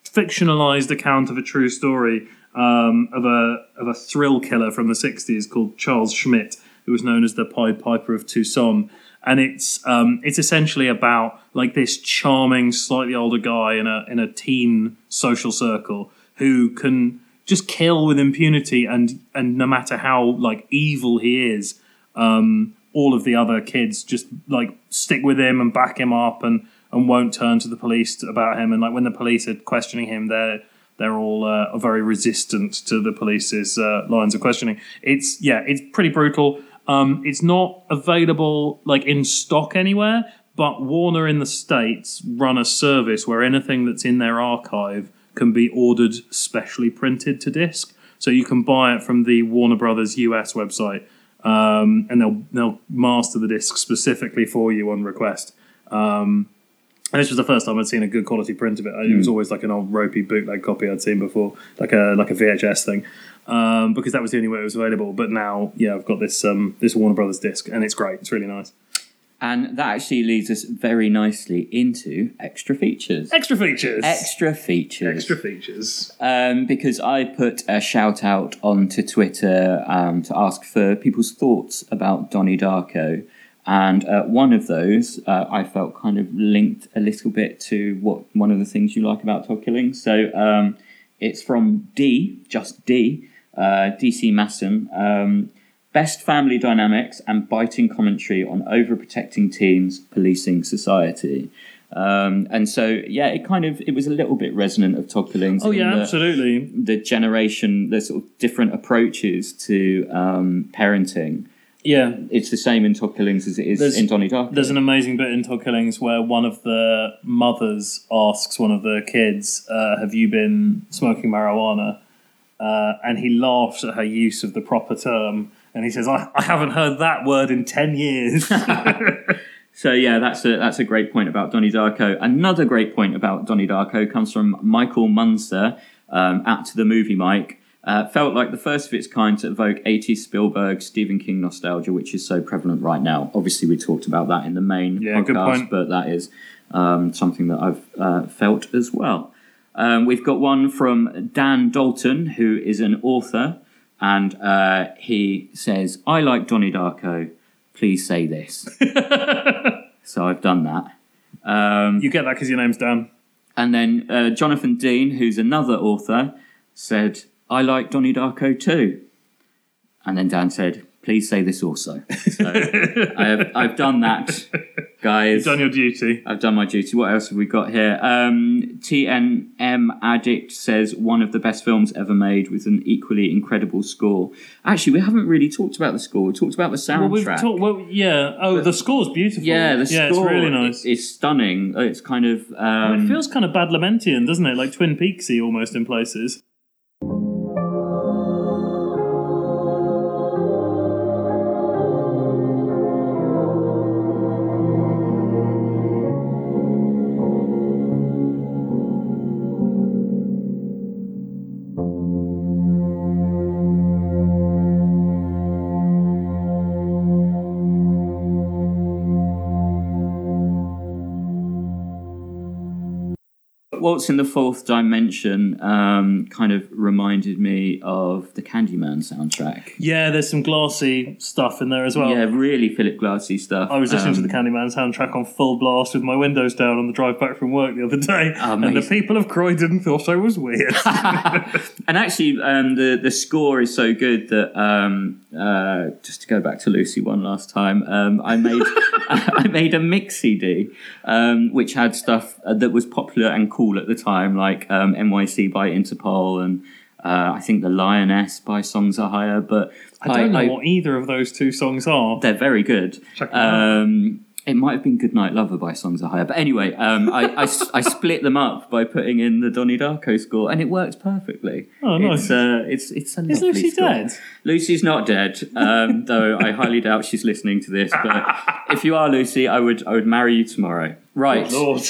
fictionalized account of a true story um, of a of a thrill killer from the '60s called Charles Schmid, who was known as the Pied Piper of Tucson. And it's um, it's essentially about like this charming, slightly older guy in a in a teen social circle who can just kill with impunity, and and no matter how like evil he is, um, all of the other kids just like stick with him and back him up and and won't turn to the police about him. And like when the police are questioning him they're they're all uh, very resistant to the police's uh, lines of questioning. It's yeah it's pretty brutal. Um, it's not available like in stock anywhere but warner in the states run a service where anything that's in their archive can be ordered specially printed to disc so you can buy it from the warner brothers us website um, and they'll they'll master the disc specifically for you on request. Um, And this was the first time I'd seen a good quality print of it. It was always like an old ropey bootleg copy I'd seen before, like a like a VHS thing, um, because that was the only way it was available. But now, yeah, I've got this um, this Warner Brothers disc, and it's great. It's really nice. And that actually leads us very nicely into extra features. Extra features. Extra features. Extra features. Um, because I put a shout out onto Twitter um, to ask for people's thoughts about Donnie Darko. And uh, one of those uh, I felt kind of linked a little bit to what one of the things you like about Todd Killing. So um, it's from D, just D, uh, DC Masson. Best family dynamics and biting commentary on overprotecting teens, policing society. Um, and so, yeah, it kind of it was a little bit resonant of Todd Killing's. Oh yeah, that- absolutely. the generation, the sort of different approaches to um, parenting. Yeah, It's the same in Todd Killings as it is There's- in Donnie Darko. There's an amazing bit in Todd Killings where one of the mothers asks one of the kids, uh, "Have you been smoking marijuana?" Uh, and he laughs at her use of the proper term, and he says, "I, I haven't heard that word in ten years." So yeah, that's a that's a great point about Donnie Darko. Another great point about Donnie Darko comes from Michael Munster um, at the movie Mike. Uh, felt like the first of its kind to evoke 80s Spielberg, Stephen King nostalgia, which is so prevalent right now. Obviously, we talked about that in the main Yeah, podcast, but that is um, something that I've uh, felt as well. Um, we've got one from Dan Dalton, who is an author, and uh, he says, I like Donnie Darko. Please say this. so I've done that. Um, you get that because your name's Dan. and then uh, Jonathan Dean, who's another author, said, I like Donnie Darko too. And then Dan said, please say this also. So I have, I've done that, guys. Done your duty. I've done my duty. What else have we got here? Um, TNM Addict says one of the best films ever made with an equally incredible score. Actually, we haven't really talked about the score. We talked about the soundtrack. Well, we've talked. Well, yeah. Oh, the score's beautiful. yeah, the yeah, score it's really nice. is stunning. It's kind of um, it feels kind of Badalamentian, doesn't it? Like Twin Peaksy almost in places. Waltz in the Fourth Dimension um, kind of reminded me of the Candyman soundtrack. Yeah, there's some glassy stuff in there as well. yeah, really Philip Glassy stuff. I was listening to Um, the Candyman soundtrack on full blast with my windows down on the drive back from work the other day, and the people of Croydon thought I was weird. And actually, um, the the score is so good that um, uh, just to go back to Lucy one last time, um, I made I made a mix CD um, which had stuff uh, that was popular and cool at the time, like um, NYC by Interpol and uh, I think the Lioness by Songs: Ohia. But I don't know what either of those two songs are. they're very good. Check them out. Um, it might have been Goodnight Lover by Songs: Ohia. But anyway, um, I, I I split them up by putting in the Donnie Darko score, and it worked perfectly. Oh, nice. It's, uh, it's, it's a Is Lucy score. dead? Lucy's not dead, um, though I highly doubt she's listening to this. But if you are Lucy, I would I would marry you tomorrow. Right. Lord.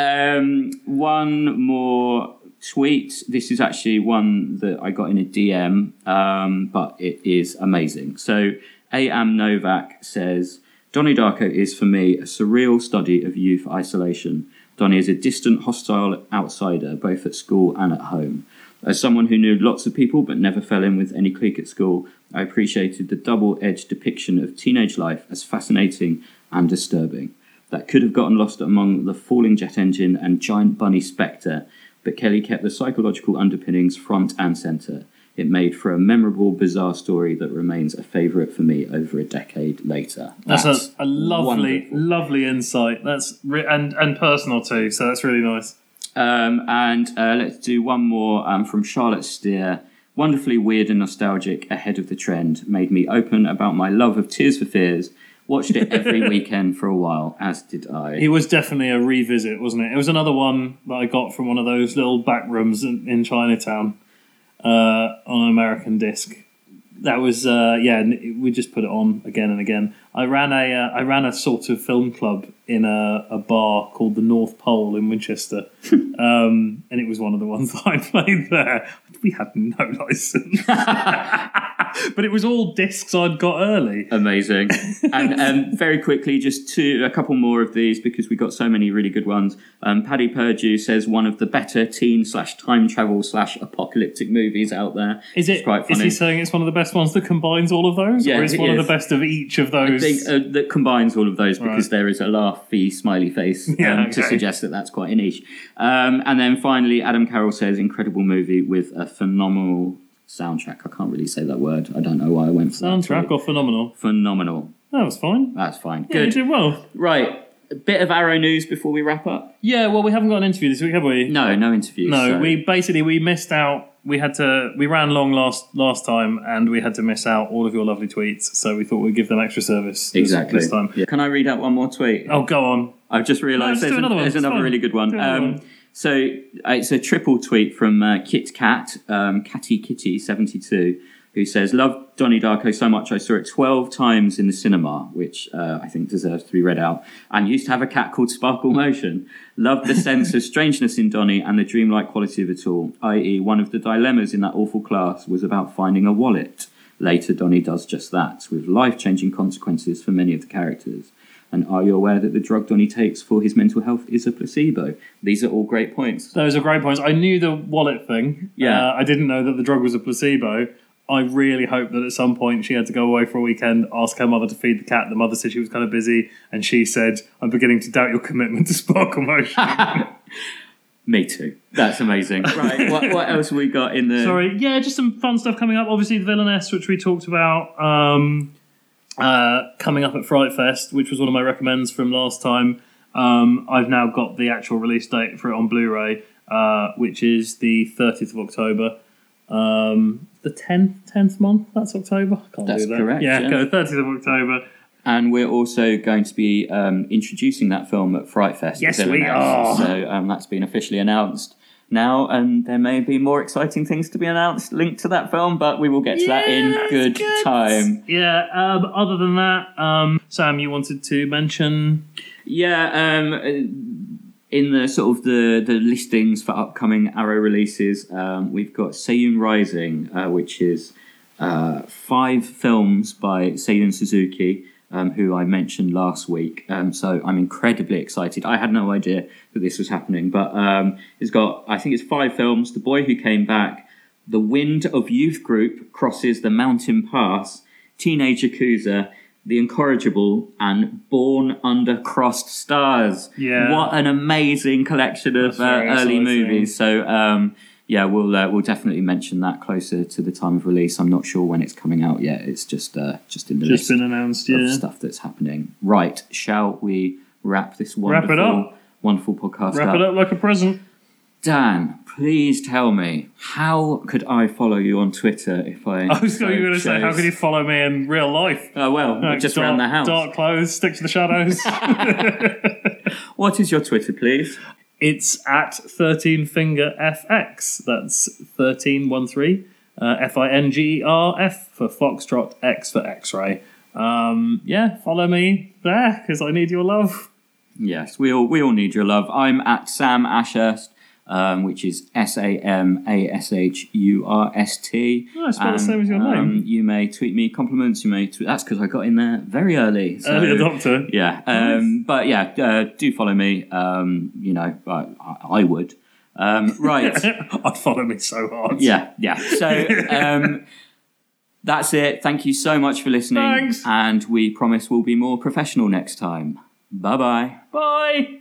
Um, one more tweet. This is actually one that I got in a DM, um, but it is amazing. So, A.M. Novak says Donnie Darko is for me a surreal study of youth isolation. Donnie is a distant, hostile outsider, both at school and at home. As someone who knew lots of people but never fell in with any clique at school, I appreciated the double edged depiction of teenage life as fascinating and disturbing. That could have gotten lost among the falling jet engine and giant bunny spectre, but Kelly kept the psychological underpinnings front and centre. It made for a memorable, bizarre story that remains a favourite for me over a decade later. That's, a, a lovely, wonderful. lovely insight. That's re- and and personal too. So that's really nice. Um, and uh, let's do one more um, from Charlotte Steer. Wonderfully weird and nostalgic, ahead of the trend, made me open about my love of Tears for Fears. Watched it every weekend for a while, as did I. It was definitely a revisit, wasn't it? It was another one that I got from one of those little back rooms in, in Chinatown uh, on an American disc. that was uh, yeah. We just put it on again and again. I ran a uh, I ran a sort of film club in a, a bar called the North Pole in Winchester, um, and it was one of the ones that I played there. We had no license, but it was all discs I'd got early. Amazing. and um, very quickly, just two, a couple more of these because we got so many really good ones. Um, Paddy Purdue says one of the better teen slash time travel slash apocalyptic movies out there. Is It's it? quite Is he saying it's one of the best ones that combines all of those, Yeah, or is it one of the best of each of I those? think uh, that combines all of those because Right. there is a laughy smiley face um, Yeah, to suggest that that's quite a niche. Um, and then finally, Adam Carroll says incredible movie with a phenomenal soundtrack. I can't really say that word. I don't know why I went for that. Soundtrack tweet. or phenomenal? Phenomenal. That was fine. That's fine. Yeah, you Good. did well. Right. A bit of Arrow news before we wrap up. Yeah, well, we haven't got an interview this week, have we? No, no interviews. No, so- we basically we missed out. We had to we ran long last last time, and we had to miss out all of your lovely tweets. So we thought we'd give them extra service this, exactly. this time. Yeah. Can I read out one more tweet? Oh, go on. I've just realised No, just there's, an- another one. there's It's another fine. really good one. Do another Um, one. So uh, it's a triple tweet from uh, Kit Kat, um, Catty Kitty seventy two, who says, "Love Donnie Darko so much I saw it twelve times in the cinema, which uh, I think deserves to be read out. And used to have a cat called Sparkle Motion. Loved the sense of strangeness in Donnie and the dreamlike quality of it all. I.e., one of the dilemmas in that awful class was about finding a wallet." Later, Donnie does just that, with life changing consequences for many of the characters. And are you aware that the drug Donnie takes for his mental health is a placebo? These are all great points. Those are great points. I knew the wallet thing. Yeah. Uh, I didn't know that the drug was a placebo. I really hope that at some point she had to go away for a weekend, ask her mother to feed the cat. The mother said she was kind of busy, and she said, "I'm beginning to doubt your commitment to Sparkle Motion." Me too. That's amazing. right, what, what else have we got in the. Sorry, yeah, just some fun stuff coming up. Obviously, the Villainess, which we talked about, um, uh, coming up at Fright Fest, which was one of my recommends from last time. Um, I've now got the actual release date for it on Blu-ray, uh, which is the 30th of October. Um, the 10th, 10th month, that's October. I can't That's do that. correct, Yeah, yeah. go 30th of October. And we're also going to be um, introducing that film at Fright Fest. Yes, we are. So um, that's been officially announced now, and there may be more exciting things to be announced linked to that film, but we will get to that in good, good. time. Yeah, um, other than that, um, Sam, you wanted to mention... Yeah, um, uh, in the sort of the, the listings for upcoming Arrow releases, um, we've got Seijun Rising, uh, which is uh, five films by Seijun Suzuki, um, who I mentioned last week. Um, so I'm incredibly excited. I had no idea that this was happening, but um, it's got, I think it's five films The Boy Who Came Back, The Wind of Youth Group Crosses the Mountain Pass, Teenage Yakuza, The Incorrigible, and Born Under Crossed Stars. Yeah. What an amazing collection of uh, early movies. So, um, yeah, we'll uh, we'll definitely mention that closer to the time of release. I'm not sure when it's coming out yet. It's just uh, just in the Just been announced, of yeah. stuff that's happening. Right, shall we wrap this Wrap wonderful, it up. wonderful podcast Wrap it up like a present. Dan, please tell me how could I follow you on Twitter if I? I was going to say, how could you follow me in real life? Oh well, Like, just dark, around the house. Dark clothes, stick to the shadows. What is your Twitter, please? It's at 13 finger FX. That's 1313. Uh, F I N G E R F for Foxtrot, X for X ray. Um, yeah, follow me there because I need your love. Yes, we all we all need your love. I'm at Sam Ashurst, um, which is S A M A S H U R S T. Oh, I spelled the same as your um, name. You may tweet me compliments. You may tweet. That's because I got in there very early. So, Early adopter. Yeah, um, but yeah, uh, do follow me. Um, you know, I, I would. Um, right. I'd follow me so hard. yeah, yeah. So um, that's it. Thank you so much for listening, Thanks. and we promise we'll be more professional next time. Bye bye. Bye.